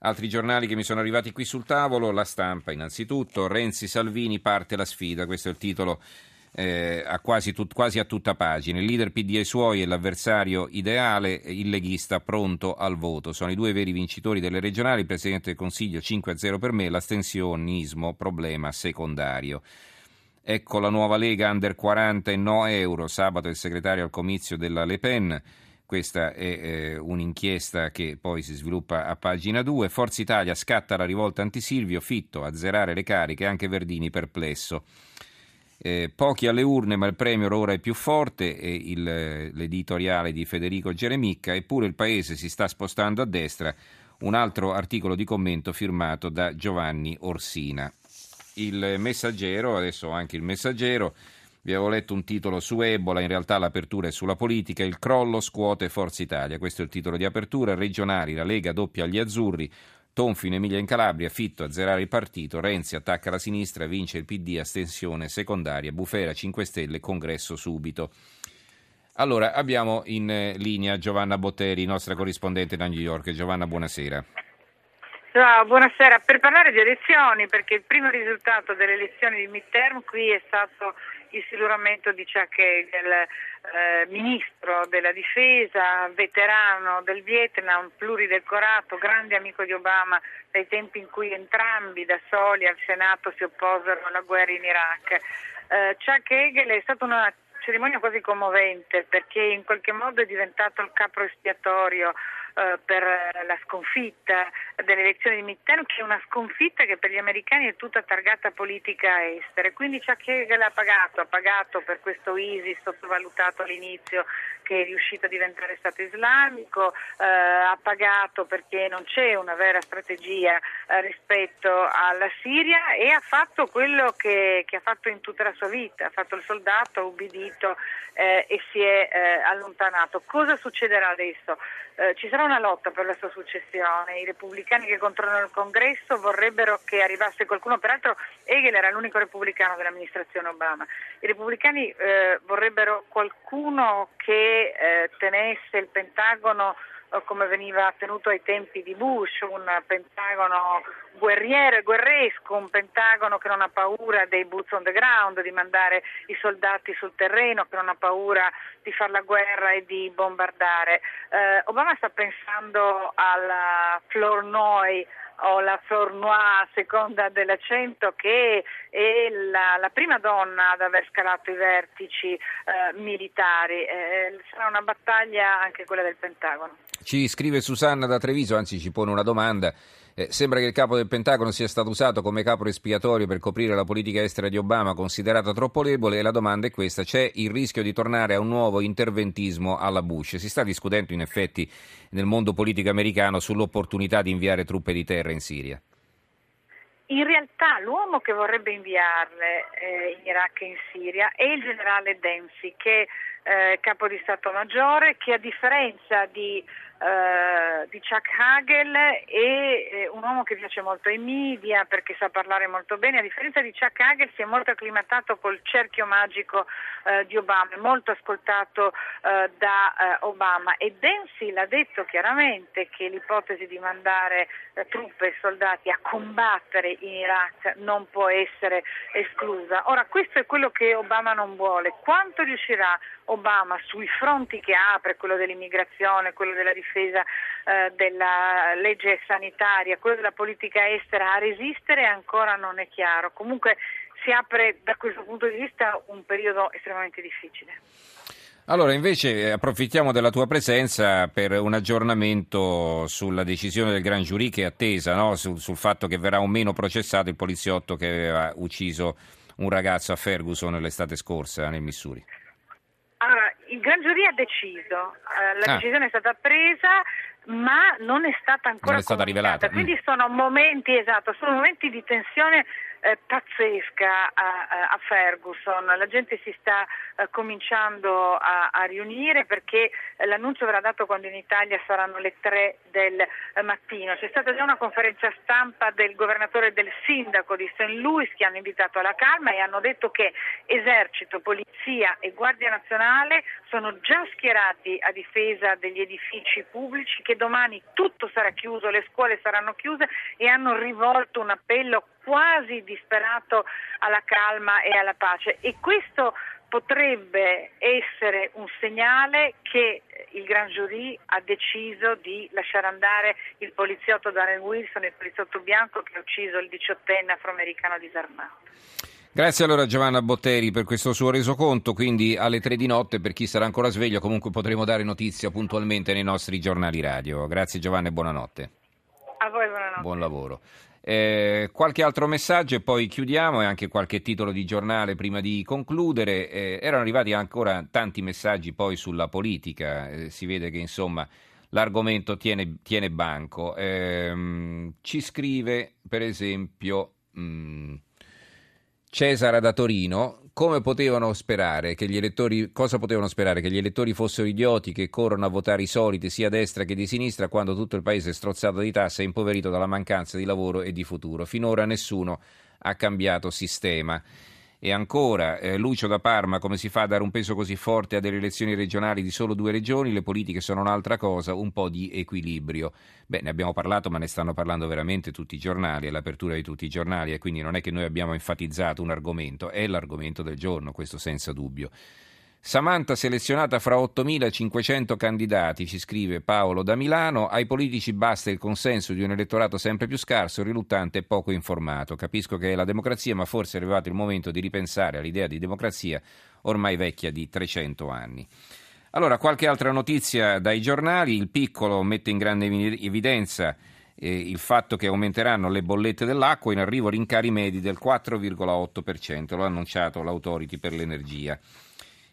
Altri giornali che mi sono arrivati qui sul tavolo, la stampa innanzitutto, Renzi Salvini parte la sfida, questo è il titolo eh, a quasi, tut, quasi, a tutta pagina. Il leader PD ai suoi e l'avversario ideale, il leghista pronto al voto. Sono i due veri vincitori delle regionali, il Presidente del Consiglio 5-0 per me, l'astensionismo problema secondario. Ecco la nuova Lega under 40 e no euro. Sabato il segretario al comizio della Le Pen. Questa è eh, un'inchiesta che poi si sviluppa a pagina 2. Forza Italia scatta la rivolta anti-Silvio, Fitto a zerare le cariche, anche Verdini perplesso. Eh, pochi alle urne, ma il premio ora è più forte, è il, l'editoriale di Federico Geremicca, eppure il paese si sta spostando a destra. Un altro articolo di commento firmato da Giovanni Orsina il messaggero, adesso anche il messaggero, vi avevo letto un titolo su Ebola, in realtà l'apertura è sulla politica, il crollo scuote Forza Italia, questo è il titolo di apertura, regionali, la Lega doppia agli azzurri, Tonfi in Emilia in Calabria, Fitto a zerare il partito, Renzi attacca la sinistra, vince il PD, astensione secondaria, Bufera 5 Stelle, congresso subito. Allora, abbiamo in eh, linea Giovanna Botteri, nostra corrispondente da New York. Giovanna, buonasera. Ciao, buonasera. Per parlare di elezioni, perché il primo risultato delle elezioni di midterm qui è stato il silluramento di Chuck Hagel, eh, ministro della difesa, veterano del Vietnam, pluridecorato, grande amico di Obama dai tempi in cui entrambi da soli al Senato si opposero alla guerra in Iraq. Eh, Chuck Hagel è stata una cerimonia quasi commovente perché in qualche modo è diventato il capo espiatorio eh, per la sconfitta delle elezioni di midterm, che è una sconfitta che per gli americani è tutta targata politica estera. Quindi Chuck Hagel ha pagato, ha pagato per questo ISIS sottovalutato all'inizio che è riuscito a diventare Stato islamico, eh, ha pagato perché non c'è una vera strategia eh, rispetto alla Siria e ha fatto quello che, che, ha fatto in tutta la sua vita, ha fatto il soldato, ha ubbidito eh, e si è allontanato. Cosa succederà adesso? Ci sarà una lotta per la sua successione. I repubblicani che controllano il congresso vorrebbero che arrivasse qualcuno, peraltro Hegel era l'unico repubblicano dell'amministrazione Obama. I repubblicani eh, vorrebbero qualcuno che eh, tenesse il Pentagono come veniva tenuto ai tempi di Bush, un Pentagono guerriero, guerresco, un Pentagono che non ha paura dei boots on the ground, di mandare i soldati sul terreno, che non ha paura di fare la guerra e di bombardare. Eh, Obama sta pensando alla Flournoy o la Flournoy seconda dell'accento che è la, la, prima donna ad aver scalato i vertici eh, militari. Eh, sarà una battaglia anche quella del Pentagono. Ci scrive Susanna da Treviso, anzi ci pone una domanda. Eh, sembra che il capo del Pentagono sia stato usato come capo espiatorio per coprire la politica estera di Obama, considerata troppo debole, e la domanda è questa: c'è il rischio di tornare a un nuovo interventismo alla Bush? Si sta discutendo in effetti nel mondo politico americano sull'opportunità di inviare truppe di terra in Siria. In realtà l'uomo che vorrebbe inviarle eh, in Iraq e in Siria è il generale Dempsey, che è eh, capo di Stato Maggiore, che a differenza di di Chuck Hagel è eh, un uomo che piace molto ai media perché sa parlare molto bene, a differenza di Chuck Hagel si è molto acclimatato col cerchio magico uh, di Obama, molto ascoltato uh, da Obama. E Dempsey l'ha detto chiaramente che l'ipotesi di mandare truppe e soldati a combattere in Iraq non può essere esclusa. Ora questo è quello che Obama non vuole, quanto riuscirà Obama sui fronti che apre, quello dell'immigrazione, quello della difesa eh, della legge sanitaria, quello della politica estera, a resistere ancora non è chiaro. Comunque si apre da questo punto di vista un periodo estremamente difficile. Allora, invece eh, approfittiamo della tua presenza per un aggiornamento sulla decisione del Gran Giurì che è attesa, no? sul, sul fatto che verrà o meno processato il poliziotto che aveva ucciso un ragazzo a Ferguson l'estate scorsa nel Missouri. Il Gran Giurì ha deciso, eh, la ah. decisione è stata presa, ma non è stata ancora non è stata rivelata. Quindi mm. sono momenti, esatto, sono momenti di tensione eh, pazzesca a, a, Ferguson. La gente si sta eh, cominciando a, a, riunire perché l'annuncio verrà dato quando in Italia saranno le tre del eh, mattino. C'è stata già una conferenza stampa del governatore e del sindaco di St. Louis che hanno invitato alla calma e hanno detto che esercito, polizia e guardia nazionale sono già schierati a difesa degli edifici pubblici, che domani tutto sarà chiuso, le scuole saranno chiuse e hanno rivolto un appello quasi disperato alla calma e alla pace e questo potrebbe essere un segnale che il Gran Jury ha deciso di lasciare andare il poliziotto Darren Wilson, il poliziotto bianco che ha ucciso il diciottenne afroamericano disarmato. Grazie allora Giovanna Botteri per questo suo resoconto, quindi alle tre di notte per chi sarà ancora sveglio comunque potremo dare notizia puntualmente nei nostri giornali radio. Grazie Giovanna e buonanotte. Voi buonanotte. Buon lavoro. Eh, qualche altro messaggio e poi chiudiamo e anche qualche titolo di giornale prima di concludere. Eh, erano arrivati ancora tanti messaggi poi sulla politica, eh, si vede che insomma l'argomento tiene, tiene banco. Ehm, ci scrive per esempio mh, mm, Cesara da Torino come potevano sperare che gli elettori, cosa potevano sperare? Che gli elettori fossero idioti che corrono a votare i soliti sia a destra che di sinistra quando tutto il paese è strozzato di tasse e impoverito dalla mancanza di lavoro e di futuro. Finora nessuno ha cambiato sistema. E ancora, eh, Lucio da Parma, come si fa a dare un peso così forte a delle elezioni regionali di solo due regioni? Le politiche sono un'altra cosa, un po' di equilibrio. Beh, ne abbiamo parlato, ma ne stanno parlando veramente tutti i giornali, è l'apertura di tutti i giornali, e quindi non è che noi abbiamo enfatizzato un argomento, è l'argomento del giorno, questo senza dubbio. Samantha selezionata fra 8.500 candidati, ci scrive Paolo da Milano, ai politici basta il consenso di un elettorato sempre più scarso, riluttante e poco informato. Capisco che è la democrazia, ma forse è arrivato il momento di ripensare all'idea di democrazia ormai vecchia di 300 anni. Allora, qualche altra notizia dai giornali. Il piccolo mette in grande evidenza eh, il fatto che aumenteranno le bollette dell'acqua, in arrivo rincari medi del 4,8%, lo ha annunciato l'Autority per l'energia.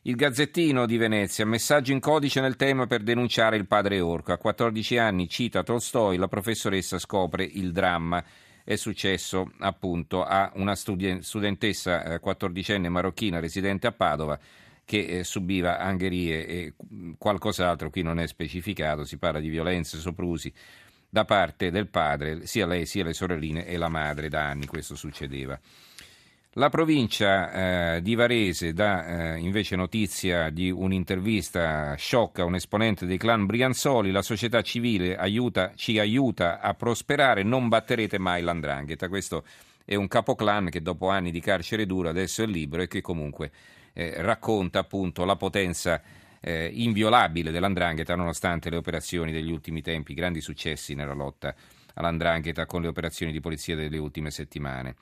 Il Gazzettino di Venezia, messaggio in codice nel tema per denunciare il padre Orco. A 14 anni, cita Tolstoi, la professoressa scopre il dramma. È successo appunto a una studentessa eh, quattordicenne marocchina residente a Padova che eh, subiva angherie e qualcos'altro, qui non è specificato, si parla di violenze, soprusi da parte del padre, sia lei sia le sorelline e la madre da anni questo succedeva. La provincia eh, di Varese dà eh, invece notizia di un'intervista sciocca a un esponente dei clan Brianzoli, la società civile aiuta, ci aiuta a prosperare, non batterete mai l'andrangheta. Questo è un capoclan che dopo anni di carcere duro adesso è libero e che comunque eh, racconta appunto la potenza eh, inviolabile dell'andrangheta nonostante le operazioni degli ultimi tempi, grandi successi nella lotta all'andrangheta con le operazioni di polizia delle ultime settimane.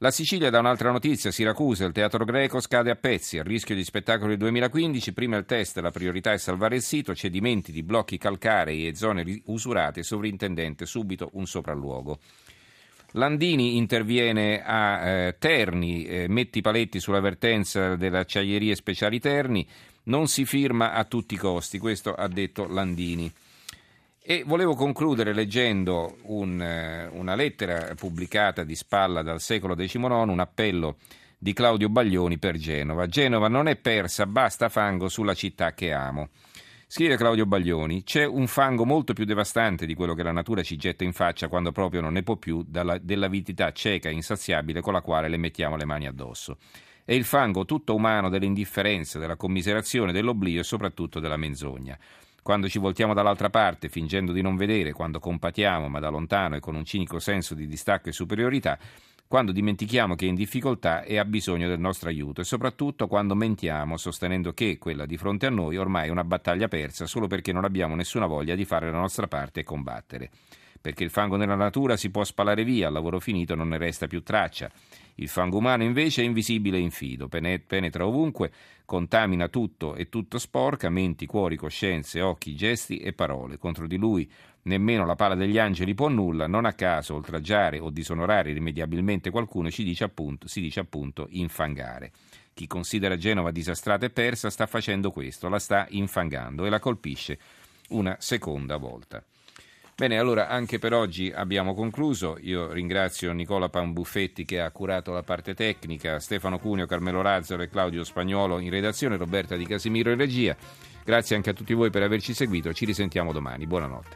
La Sicilia da un'altra notizia, Siracusa, il teatro greco scade a pezzi, a rischio di spettacolo del 2015, prima il test, la priorità è salvare il sito, cedimenti di blocchi calcarei e zone usurate, sovrintendente subito un sopralluogo. Landini interviene a eh, Terni, eh, metti i paletti sull'avvertenza dell'acciaierie speciali Terni, non si firma a tutti i costi, questo ha detto Landini. E volevo concludere leggendo un, eh, una lettera pubblicata di spalla dal secolo XIX, un appello di Claudio Baglioni per Genova. Genova non è persa, basta fango sulla città che amo. Scrive Claudio Baglioni, c'è un fango molto più devastante di quello che la natura ci getta in faccia quando proprio non ne può più dalla, dell'avidità cieca e insaziabile con la quale le mettiamo le mani addosso. È il fango tutto umano dell'indifferenza, della commiserazione, dell'oblio e soprattutto della menzogna. Quando ci voltiamo dall'altra parte, fingendo di non vedere, quando compatiamo ma da lontano e con un cinico senso di distacco e superiorità, quando dimentichiamo che è in difficoltà e ha bisogno del nostro aiuto e soprattutto quando mentiamo sostenendo che quella di fronte a noi ormai è una battaglia persa solo perché non abbiamo nessuna voglia di fare la nostra parte e combattere. Perché il fango nella natura si può spalare via, al lavoro finito non ne resta più traccia. Il fango umano invece è invisibile e infido, penetra ovunque, contamina tutto e tutto sporca, menti, cuori, coscienze, occhi, gesti e parole. Contro di lui nemmeno la pala degli angeli può nulla, non a caso oltraggiare o disonorare irrimediabilmente qualcuno ci dice appunto, si dice appunto infangare. Chi considera Genova disastrata e persa sta facendo questo, la sta infangando e la colpisce una seconda volta. Bene, allora anche per oggi abbiamo concluso. Io ringrazio Nicola Pambuffetti che ha curato la parte tecnica, Stefano Cuneo, Carmelo Razzaro e Claudio Spagnuolo in redazione, Roberta Di Casimiro in regia. Grazie anche a tutti voi per averci seguito, ci risentiamo domani. Buonanotte.